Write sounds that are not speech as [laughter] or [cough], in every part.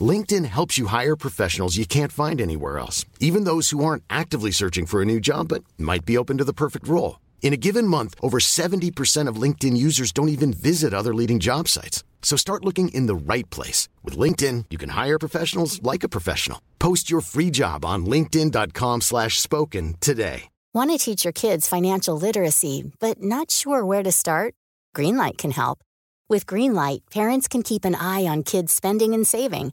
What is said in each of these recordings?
LinkedIn helps you hire professionals you can't find anywhere else, even those who aren't actively searching for a new job but might be open to the perfect role. In a given month, over 70% of LinkedIn users don't even visit other leading job sites. So start looking in the right place. With LinkedIn, you can hire professionals like a professional. Post your free job on linkedin.com slash spoken today. Want to teach your kids financial literacy, but not sure where to start? Greenlight can help. With Greenlight, parents can keep an eye on kids' spending and saving,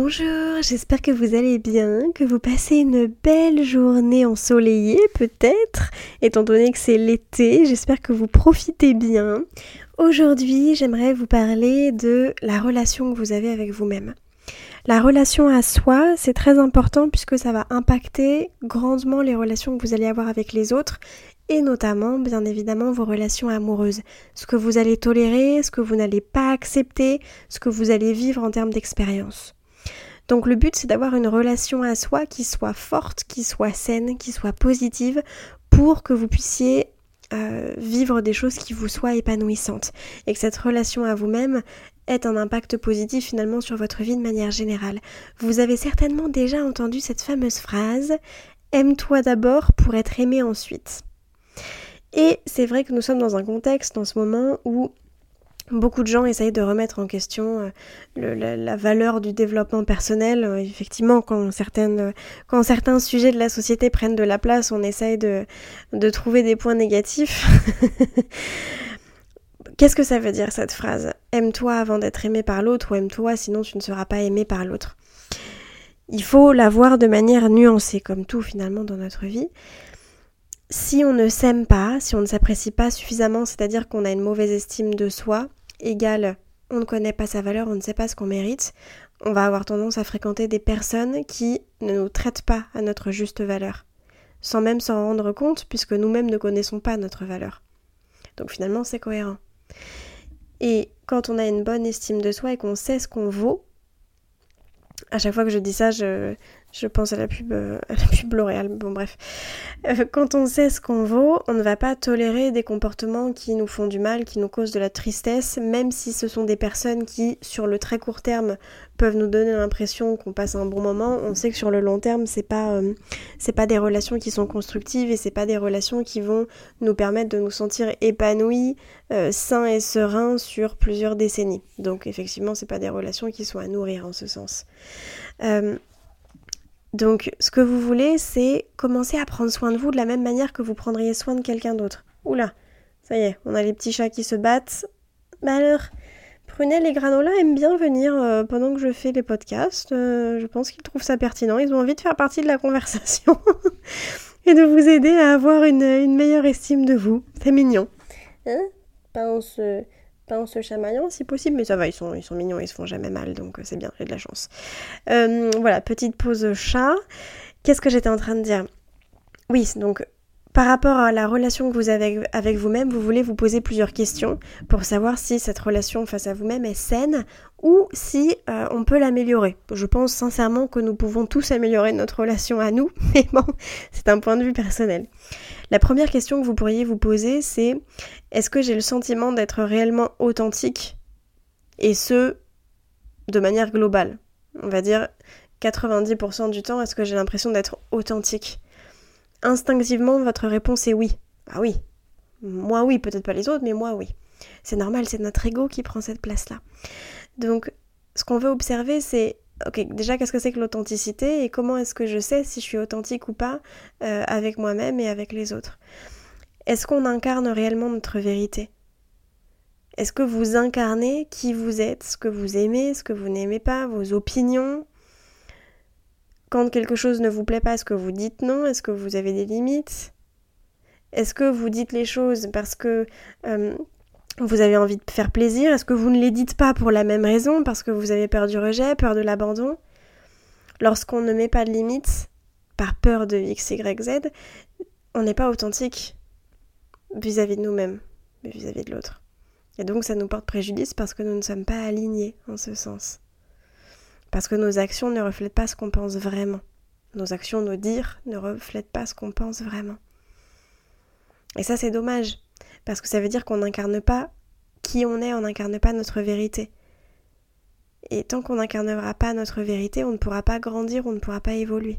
Bonjour, j'espère que vous allez bien, que vous passez une belle journée ensoleillée peut-être, étant donné que c'est l'été, j'espère que vous profitez bien. Aujourd'hui, j'aimerais vous parler de la relation que vous avez avec vous-même. La relation à soi, c'est très important puisque ça va impacter grandement les relations que vous allez avoir avec les autres et notamment, bien évidemment, vos relations amoureuses. Ce que vous allez tolérer, ce que vous n'allez pas accepter, ce que vous allez vivre en termes d'expérience. Donc le but c'est d'avoir une relation à soi qui soit forte, qui soit saine, qui soit positive pour que vous puissiez euh, vivre des choses qui vous soient épanouissantes et que cette relation à vous-même ait un impact positif finalement sur votre vie de manière générale. Vous avez certainement déjà entendu cette fameuse phrase Aime-toi d'abord pour être aimé ensuite. Et c'est vrai que nous sommes dans un contexte en ce moment où Beaucoup de gens essayent de remettre en question euh, la, valeur du développement personnel. Euh, effectivement, quand, certaines, quand certains sujets de la société prennent de la place, on essaye de, de trouver des points négatifs. [laughs] Qu'est-ce que ça veut dire cette phrase Aime-toi avant d'être aimé par l'autre ou aime-toi sinon tu ne seras pas aimé par l'autre. Il faut la voir de manière nuancée, comme tout finalement dans notre vie. Si on ne s'aime pas, si on ne s'apprécie pas suffisamment, c'est-à-dire qu'on a une mauvaise estime de soi, égale on ne connaît pas sa valeur, on ne sait pas ce qu'on mérite, on va avoir tendance à fréquenter des personnes qui ne nous traitent pas à notre juste valeur, sans même s'en rendre compte puisque nous-mêmes ne connaissons pas notre valeur. Donc finalement c'est cohérent. Et quand on a une bonne estime de soi et qu'on sait ce qu'on vaut, à chaque fois que je dis ça, je, je pense à la pub, euh, la pub L'Oréal. Bon, bref. Euh, quand on sait ce qu'on vaut, on ne va pas tolérer des comportements qui nous font du mal, qui nous causent de la tristesse, même si ce sont des personnes qui, sur le très court terme, peuvent nous donner l'impression qu'on passe un bon moment. On sait que sur le long terme, c'est pas, euh, c'est pas des relations qui sont constructives et c'est pas des relations qui vont nous permettre de nous sentir épanouis, sains et sereins sur plusieurs décennies. Donc, effectivement, c'est pas des relations qui sont à nourrir en ce sens. Donc, ce que vous voulez, c'est commencer à prendre soin de vous de la même manière que vous prendriez soin de quelqu'un d'autre. Oula, ça y est, on a les petits chats qui se battent. Alors, Prunelle et Granola aiment bien venir euh, pendant que je fais les podcasts. Euh, je pense qu'ils trouvent ça pertinent. Ils ont envie de faire partie de la conversation [laughs] et de vous aider à avoir une, meilleure estime de vous. C'est mignon. Hein? Pas en se chamaillant si possible, mais ça va, ils sont, ils sont mignons, ils se font jamais mal, donc euh, c'est bien, j'ai de la chance. Euh, voilà, petite pause chat. Qu'est-ce que j'étais en train de dire? Oui, donc par rapport à la relation que vous avez avec vous-même, vous voulez vous poser plusieurs questions pour savoir si cette relation face à vous-même est saine ou si euh, on peut l'améliorer. Je pense sincèrement que nous pouvons tous améliorer notre relation à nous, [laughs] mais bon, c'est un point de vue personnel. La première question que vous pourriez vous poser, c'est est-ce que j'ai le sentiment d'être réellement authentique et ce, de manière globale? On va dire 90% du temps, est-ce que j'ai l'impression d'être authentique? Instinctivement, votre réponse est oui. Ah oui. Moi oui, peut-être pas les autres, mais moi oui. C'est normal, c'est notre ego qui prend cette place-là. Donc, ce qu'on veut observer, c'est ok, déjà qu'est-ce que c'est que l'authenticité et comment est-ce que je sais si je suis authentique ou pas euh, avec moi-même et avec les autres? Est-ce qu'on incarne réellement notre vérité? Est-ce que vous incarnez qui vous êtes, ce que vous aimez, ce que vous n'aimez pas, vos opinions Quand quelque chose ne vous plaît pas, est-ce que vous dites non? Est-ce que vous avez des limites? Est-ce que vous dites les choses parce que vous avez envie de faire plaisir? Est-ce que vous ne les dites pas pour la même raison? Parce que vous avez peur du rejet, peur de l'abandon? Lorsqu'on ne met pas de limites, par peur de X, Y, Z, on n'est pas authentique vis-à-vis de nous-mêmes, mais vis-à-vis de l'autre. Et donc ça nous porte préjudice parce que nous ne sommes pas alignés en ce sens. Parce que nos actions ne reflètent pas ce qu'on pense vraiment. Nos actions, nos dires ne reflètent pas ce qu'on pense vraiment. Et ça c'est dommage, parce que ça veut dire qu'on n'incarne pas qui on est, on n'incarne pas notre vérité. Et tant qu'on n'incarnera pas notre vérité, on ne pourra pas grandir, on ne pourra pas évoluer.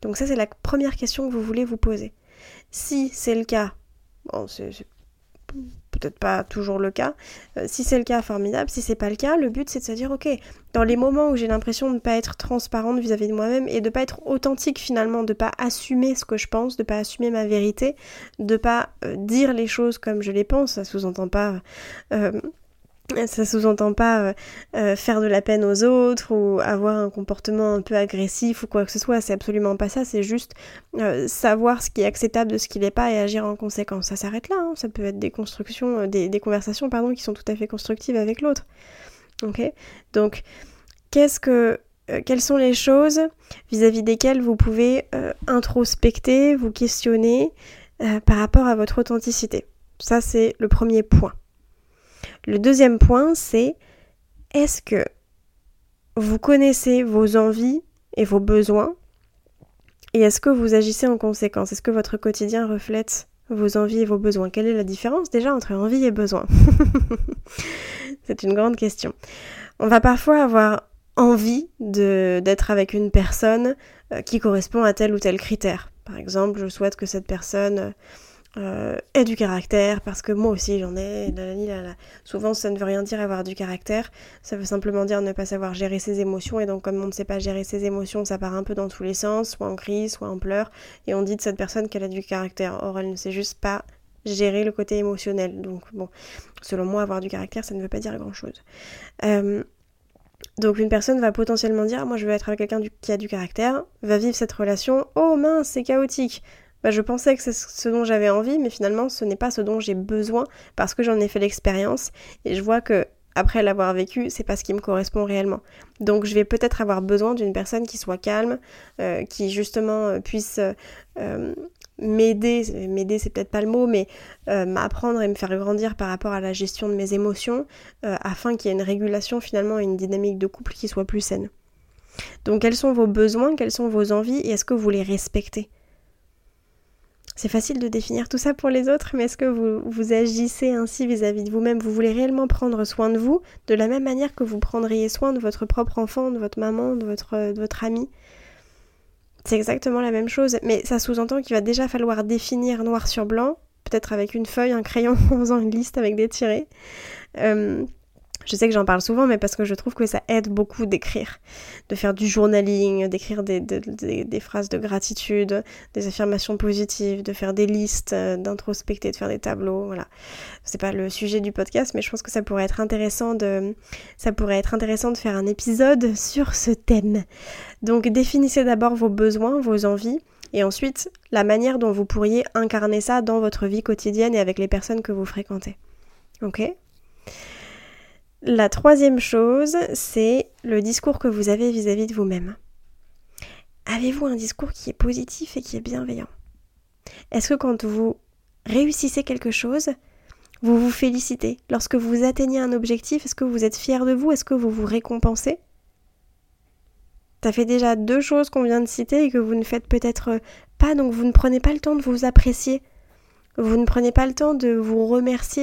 Donc ça, c'est la première question que vous voulez vous poser. Si c'est le cas, bon, c'est peut-être pas toujours le cas. Euh, si c'est le cas, formidable. Si c'est pas le cas, le but c'est de se dire ok, dans les moments où j'ai l'impression de ne pas être transparente vis-à-vis de moi-même et de pas être authentique finalement, de pas assumer ce que je pense, de pas assumer ma vérité, de pas euh, dire les choses comme je les pense, ça sous-entend pas euh, ça sous-entend pas euh, euh, faire de la peine aux autres ou avoir un comportement un peu agressif ou quoi que ce soit, c'est absolument pas ça, c'est juste euh, savoir ce qui est acceptable de ce qui n'est pas et agir en conséquence. Ça s'arrête là, hein. ça peut être des constructions, des, des, conversations pardon, qui sont tout à fait constructives avec l'autre. Ok? Donc, qu'est-ce que, quelles sont les choses vis-à-vis desquelles vous pouvez introspecter, vous questionner par rapport à votre authenticité? Ça, c'est le premier point. Le deuxième point, c'est est-ce que vous connaissez vos envies et vos besoins et est-ce que vous agissez en conséquence? Est-ce que votre quotidien reflète vos envies et vos besoins? Quelle est la différence déjà entre envie et besoin? [laughs] C'est une grande question. On va parfois avoir envie d'être avec une personne euh, qui correspond à tel ou tel critère. Par exemple, je souhaite que cette personne euh, et du caractère, parce que moi aussi j'en ai, souvent ça ne veut rien dire avoir du caractère, ça veut simplement dire ne pas savoir gérer ses émotions, et donc comme on ne sait pas gérer ses émotions, ça part un peu dans tous les sens, soit en crie, soit en pleurs, et on dit de cette personne qu'elle a du caractère, or elle ne sait juste pas gérer le côté émotionnel, donc bon, selon moi avoir du caractère ça ne veut pas dire grand chose. Euh, donc une personne va potentiellement dire moi je veux être avec quelqu'un qui a du caractère, va vivre cette relation, oh mince c'est chaotique, bah, je pensais que c'est ce dont j'avais envie, mais finalement ce n'est pas ce dont j'ai besoin parce que j'en ai fait l'expérience et je vois que après l'avoir vécu, c'est pas ce qui me correspond réellement. Donc je vais peut-être avoir besoin d'une personne qui soit calme, euh, qui justement euh, puisse euh, m'aider, m'aider c'est peut-être pas le mot, mais m'apprendre et me faire grandir par rapport à la gestion de mes émotions, afin qu'il y ait une régulation finalement et une dynamique de couple qui soit plus saine. Donc quels sont vos besoins, quelles sont vos envies et est-ce que vous les respectez? C'est facile de définir tout ça pour les autres, mais est-ce que vous, vous agissez ainsi vis-à-vis de vous-même? Vous voulez réellement prendre soin de vous de la même manière que vous prendriez soin de votre propre enfant, de votre maman, de votre, de ami? C'est exactement la même chose, mais ça sous-entend qu'il va déjà falloir définir noir sur blanc, peut-être avec une feuille, un crayon, [laughs] en faisant une liste avec des tirés. Euh, je sais que j'en parle souvent, mais parce que je trouve que ça aide beaucoup d'écrire, de faire du journaling, d'écrire des, phrases de gratitude, des affirmations positives, de faire des listes, euh, d'introspecter, de faire des tableaux, voilà. C'est pas le sujet du podcast, mais je pense que ça pourrait être intéressant de, ça pourrait être intéressant de faire un épisode sur ce thème. Donc définissez d'abord vos besoins, vos envies, et ensuite la manière dont vous pourriez incarner ça dans votre vie quotidienne et avec les personnes que vous fréquentez. Ok? La troisième chose, c'est le discours que vous avez vis-à-vis de vous-même. Avez-vous un discours qui est positif et qui est bienveillant? Est-ce que quand vous réussissez quelque chose, vous vous félicitez? Lorsque vous atteignez un objectif, est-ce que vous êtes fier de vous? Est-ce que vous vous récompensez? Ça fait déjà deux choses qu'on vient de citer et que vous ne faites peut-être pas, donc vous ne prenez pas le temps de vous apprécier. Vous ne prenez pas le temps de vous remercier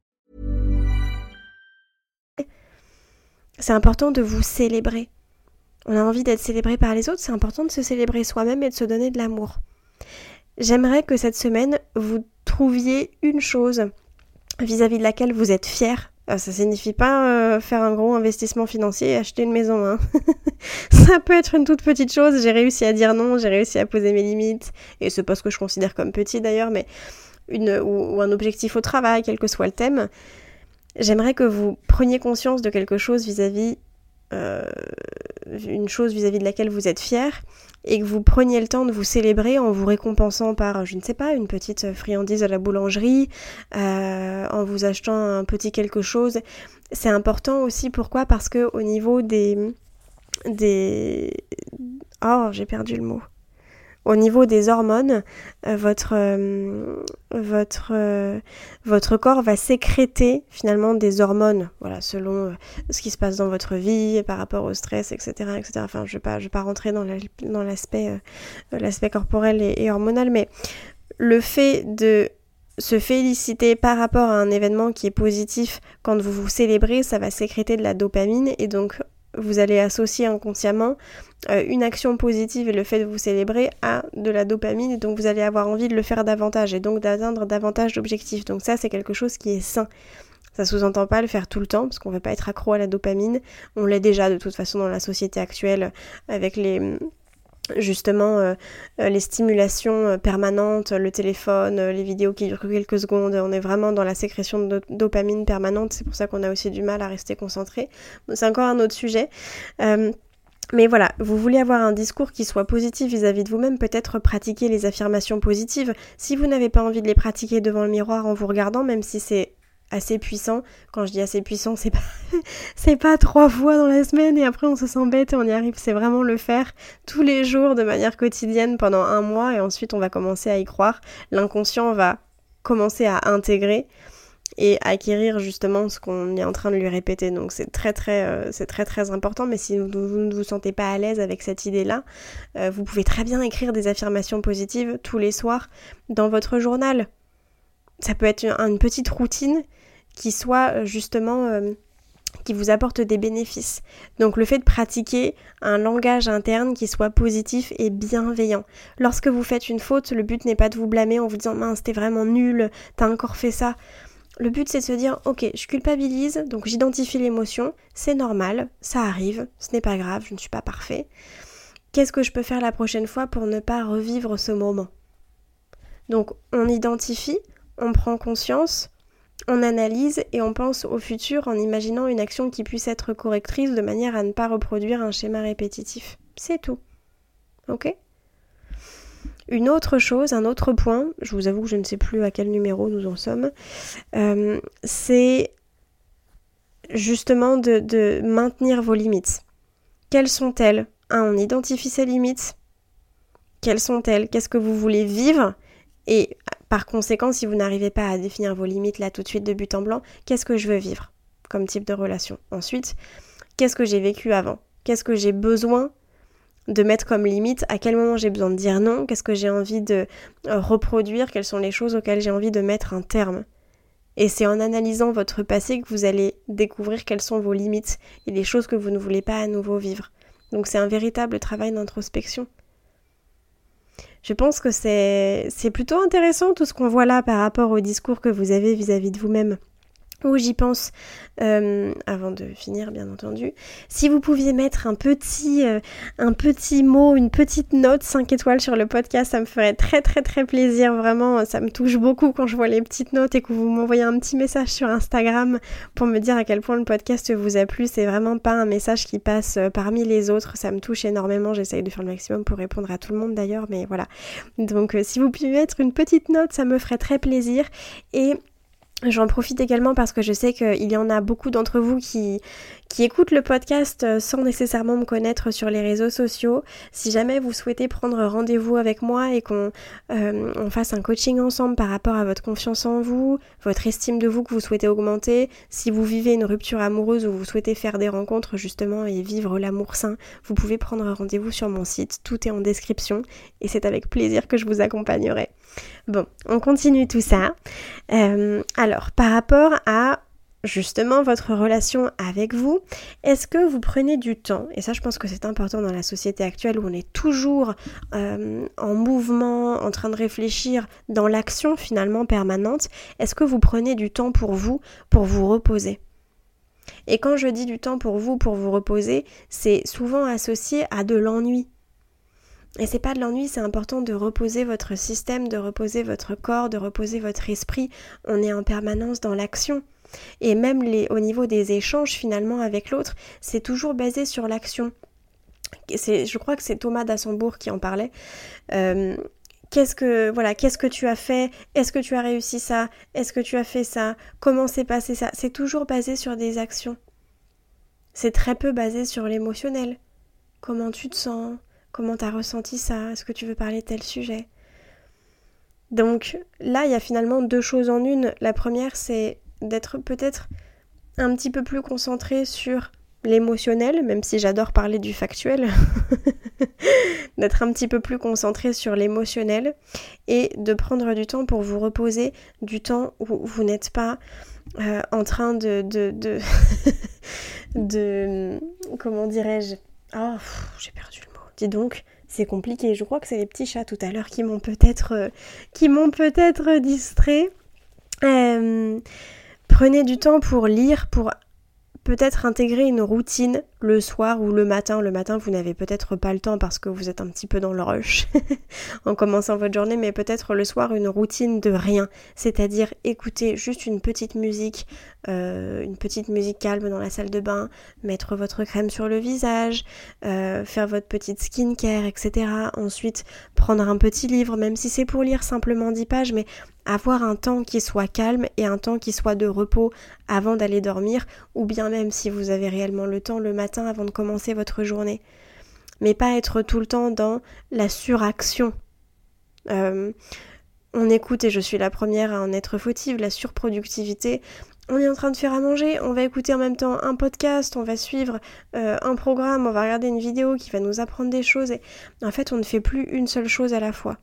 C'est important de vous célébrer. On a envie d'être célébré par les autres, c'est important de se célébrer soi-même et de se donner de l'amour. J'aimerais que cette semaine, vous trouviez une chose vis-à-vis de laquelle vous êtes fier. Euh, Ça signifie pas euh, faire un gros investissement financier et acheter une maison. Hein. [laughs] Ça peut être une toute petite chose. J'ai réussi à dire non, j'ai réussi à poser mes limites. Et c'est pas ce que je considère comme petit d'ailleurs, mais ou un objectif au travail, quel que soit le thème. J'aimerais que vous preniez conscience de quelque chose vis-à-vis euh, une chose vis-à-vis de laquelle vous êtes fier et que vous preniez le temps de vous célébrer en vous récompensant par, je ne sais pas, une petite friandise à la boulangerie, euh, en vous achetant un petit quelque chose. C'est important aussi, pourquoi? Parce que au niveau des... des... Oh, j'ai perdu le mot. Au niveau des hormones, euh, votre, euh, euh, votre corps va sécréter finalement des hormones, voilà, selon ce qui se passe dans votre vie, par rapport au stress, etc. etc. Enfin, je ne vais, pas- rentrer dans la- dans l'aspect l'aspect corporel et, et hormonal, mais le fait de se féliciter par rapport à un événement qui est positif quand vous vous célébrez, ça va sécréter de la dopamine et donc vous allez associer inconsciemment euh, une action positive et le fait de vous célébrer à de la dopamine donc vous allez avoir envie de le faire davantage et donc d'atteindre davantage d'objectifs. Donc ça c'est quelque chose qui est sain. Ça sous-entend pas le faire tout le temps parce qu'on ne veut pas être accro à la dopamine. On l'est déjà de toute façon dans la société actuelle avec les justement euh, euh, les stimulations euh, permanentes, le téléphone, les vidéos qui durent que quelques secondes, on est vraiment dans la sécrétion de do- dopamine permanente, c'est pour ça qu'on a aussi du mal à rester concentré. C'est encore un autre sujet. Mais voilà, vous voulez avoir un discours qui soit positif vis-à-vis de vous-même, peut-être pratiquer les affirmations positives. Si vous n'avez pas envie de les pratiquer devant le miroir en vous regardant, même si c'est assez puissant, quand je dis assez puissant, c'est pas, [laughs] pas trois fois dans la semaine et après on se sent bête et on y arrive, c'est vraiment le faire tous les jours de manière quotidienne pendant un mois et ensuite on va commencer à y croire. L'inconscient va commencer à intégrer et acquérir justement ce qu'on est en train de lui répéter. Donc c'est très très euh, c'est très très important. Mais si vous, ne vous sentez pas à l'aise avec cette idée-là, euh, vous pouvez très bien écrire des affirmations positives tous les soirs dans votre journal. Ça peut être une petite routine qui soit euh, justement euh, qui vous apporte des bénéfices. Donc le fait de pratiquer un langage interne qui soit positif et bienveillant. Lorsque vous faites une faute, le but n'est pas de vous blâmer en vous disant mince, t'es vraiment nul, t'as encore fait ça. Le but c'est de se dire ok, je culpabilise, donc j'identifie l'émotion, c'est normal, ça arrive, ce n'est pas grave, je ne suis pas parfait. Qu'est-ce que je peux faire la prochaine fois pour ne pas revivre ce moment? Donc on identifie, on prend conscience, on analyse et on pense au futur en imaginant une action qui puisse être correctrice de manière à ne pas reproduire un schéma répétitif. C'est tout. Ok? Une autre chose, un autre point, je vous avoue que je ne sais plus à quel numéro nous en sommes, euh, c'est justement de, de maintenir vos limites. Quelles sont-elles? Un, on identifie ses limites. Quelles sont-elles? Qu'est-ce que vous voulez vivre? Et par conséquent, si vous n'arrivez pas à définir vos limites là tout de suite de but en blanc, qu'est-ce que je veux vivre comme type de relation Ensuite, qu'est-ce que j'ai vécu avant? Qu'est-ce que j'ai besoin de mettre comme limite? À quel moment j'ai besoin de dire non? Qu'est-ce que j'ai envie de euh, reproduire? Quelles sont les choses auxquelles j'ai envie de mettre un terme? Et c'est en analysant votre passé que vous allez découvrir quelles sont vos limites et les choses que vous ne voulez pas à nouveau vivre. Donc c'est un véritable travail d'introspection. Je pense que c'est plutôt intéressant tout ce qu'on voit là par rapport au discours que vous avez vis-à-vis de vous-même. Où j'y pense euh, avant de finir bien entendu. Si vous pouviez mettre un petit, euh, un petit mot, une petite note 5 étoiles sur le podcast, ça me ferait très très très plaisir. Vraiment, ça me touche beaucoup quand je vois les petites notes et que vous m'envoyez un petit message sur Instagram pour me dire à quel point le podcast vous a plu. C'est vraiment pas un message qui passe euh, parmi les autres. Ça me touche énormément. J'essaye de faire le maximum pour répondre à tout le monde d'ailleurs, mais voilà. Donc si vous pouvez mettre une petite note, ça me ferait très plaisir. Et J'en profite également parce que je sais qu'il y en a beaucoup d'entre vous qui, qui écoutent le podcast euh, sans nécessairement me connaître sur les réseaux sociaux. Si jamais vous souhaitez prendre rendez-vous avec moi et qu'on euh, fasse un coaching ensemble par rapport à votre confiance en vous, votre estime de vous que vous souhaitez augmenter, si vous vivez une rupture amoureuse ou vous souhaitez faire des rencontres justement et vivre l'amour sain, vous pouvez prendre rendez-vous sur mon site. Tout est en description et c'est avec plaisir que je vous accompagnerai. Bon, on continue tout ça. Euh, alors, par rapport à justement votre relation avec vous, est-ce que vous prenez du temps, et ça je pense que c'est important dans la société actuelle où on est toujours euh, en mouvement, en train de réfléchir dans l'action finalement permanente, est-ce que vous prenez du temps pour vous, pour vous reposer? Et quand je dis du temps pour vous, pour vous reposer, c'est souvent associé à de l'ennui. Et c'est pas de l'ennui, c'est important de reposer votre système, de reposer votre corps, de reposer votre esprit. On est en permanence dans l'action. Et même les, au niveau des échanges finalement avec l'autre, c'est toujours basé sur l'action. Je crois que c'est Thomas d'Assembourg qui en parlait. Euh, qu'est-ce que voilà, qu'est-ce que tu as fait? Est-ce que tu as réussi ça? Est-ce que tu as fait ça? Comment s'est passé ça? C'est toujours basé sur des actions. C'est très peu basé sur l'émotionnel. Comment tu te sens? Comment t'as ressenti ça? Est-ce que tu veux parler de tel sujet? Donc là, il y a finalement deux choses en une. La première, c'est d'être peut-être un petit peu plus concentré sur l'émotionnel, même si j'adore parler du factuel, [laughs] d'être un petit peu plus concentré sur l'émotionnel et de prendre du temps pour vous reposer, du temps où vous n'êtes pas euh, en train de... de, de, [laughs] comment dirais-je? Oh, j'ai perdu le donc, c'est compliqué. Je crois que c'est les petits chats tout à l'heure qui m'ont peut-être euh, qui m'ont peut-être distrait. Euh, prenez du temps pour lire, pour peut-être intégrer une routine le soir ou le matin. Le matin, vous n'avez peut-être pas le temps parce que vous êtes un petit peu dans le rush [laughs] en commençant votre journée, mais peut-être le soir une routine de rien, c'est-à-dire écouter juste une petite musique, euh, une petite musique calme dans la salle de bain, mettre votre crème sur le visage, euh, faire votre petite skincare, etc. Ensuite, prendre un petit livre, même si c'est pour lire simplement 10 pages, mais avoir un temps qui soit calme et un temps qui soit de repos avant d'aller dormir, ou bien même si vous avez réellement le temps le matin avant de commencer votre journée. Mais pas être tout le temps dans la suraction. Euh, on écoute, et je suis la première à en être fautive, la surproductivité. On est en train de faire à manger, on va écouter en même temps un podcast, on va suivre euh, un programme, on va regarder une vidéo qui va nous apprendre des choses. En fait, on ne fait plus une seule chose à la fois.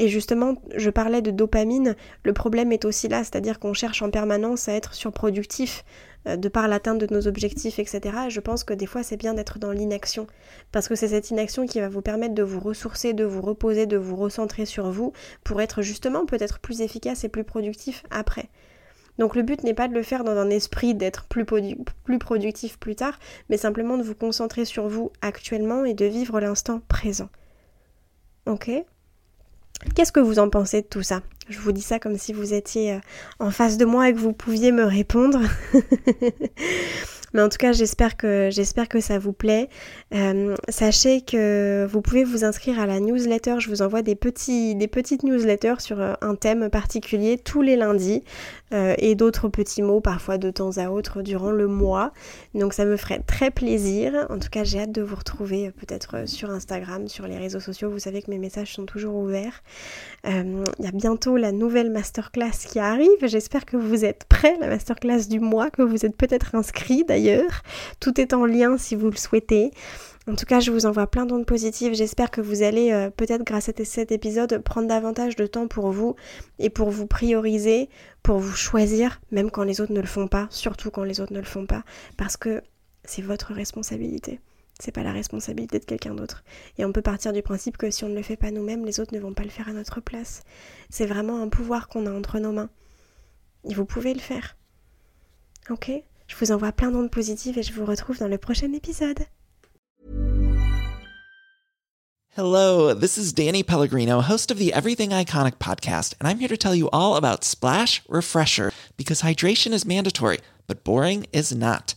Et justement, je parlais de dopamine, le problème est aussi là, c'est-à-dire qu'on cherche en permanence à être surproductif euh, de par l'atteinte de nos objectifs, etc. Et je pense que des fois c'est bien d'être dans l'inaction, parce que c'est cette inaction qui va vous permettre de vous ressourcer, de vous reposer, de vous recentrer sur vous, pour être justement peut-être plus efficace et plus productif après. Donc le but n'est pas de le faire dans un esprit d'être plus, plus, productif plus tard, mais simplement de vous concentrer sur vous actuellement et de vivre l'instant présent. Ok? Qu'est-ce que vous en pensez de tout ça? Je vous dis ça comme si vous étiez euh, en face de moi et que vous pouviez me répondre. [laughs] Mais en tout cas, j'espère que j'espère que ça vous plaît. Euh, sachez que vous pouvez vous inscrire à la newsletter. Je vous envoie des petits des petites newsletters sur euh, un thème particulier tous les lundis et d'autres petits mots parfois de temps à autre durant le mois. Donc ça me ferait très plaisir. En tout cas, j'ai hâte de vous retrouver peut-être sur Instagram, sur les réseaux sociaux. Vous savez que mes messages sont toujours ouverts. Il y a bientôt la nouvelle masterclass qui arrive. J'espère que vous êtes prêts. La masterclass du mois, que vous êtes peut-être inscrits tout est en lien si vous le souhaitez. En tout cas, je vous envoie plein d'ondes positives. J'espère que vous allez, euh, peut-être grâce à cet épisode, prendre davantage de temps pour vous et pour vous prioriser, pour vous choisir, même quand les autres ne le font pas, surtout quand les autres ne le font pas, parce que c'est votre responsabilité. C'est pas la responsabilité de quelqu'un d'autre. Et on peut partir du principe que si on ne le fait pas nous-mêmes, les autres ne vont pas le faire à notre place. C'est vraiment un pouvoir qu'on a entre nos mains. Et vous pouvez le faire. Ok? Je vous envoie plein d'ondes positives et je vous retrouve dans le prochain épisode. Hello, this is Danny Pellegrino, host of the Everything Iconic podcast, and I'm here to tell you all about Splash Refresher because hydration is mandatory, but boring is not.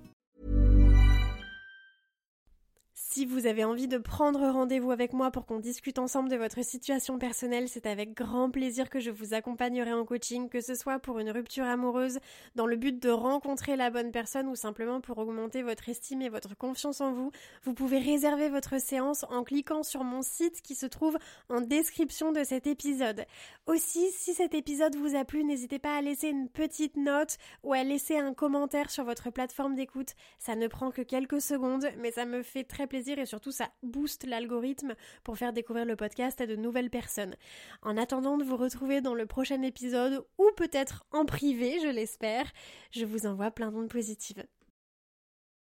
Si vous avez envie de prendre rendez-vous avec moi pour qu'on discute ensemble de votre situation personnelle, c'est avec grand plaisir que je vous accompagnerai en coaching, que ce soit pour une rupture amoureuse, dans le but de rencontrer la bonne personne ou simplement pour augmenter votre estime et votre confiance en vous. Vous pouvez réserver votre séance en cliquant sur mon site qui se trouve en description de cet épisode. Aussi, si cet épisode vous a plu, n'hésitez pas à laisser une petite note ou à laisser un commentaire sur votre plateforme d'écoute. Ça ne prend que quelques secondes, mais ça me fait très et surtout ça booste l'algorithme pour faire découvrir le podcast à de nouvelles personnes. En attendant de vous retrouver dans le prochain épisode ou peut-être en privé, je l'espère, je vous envoie plein d'ondes positives.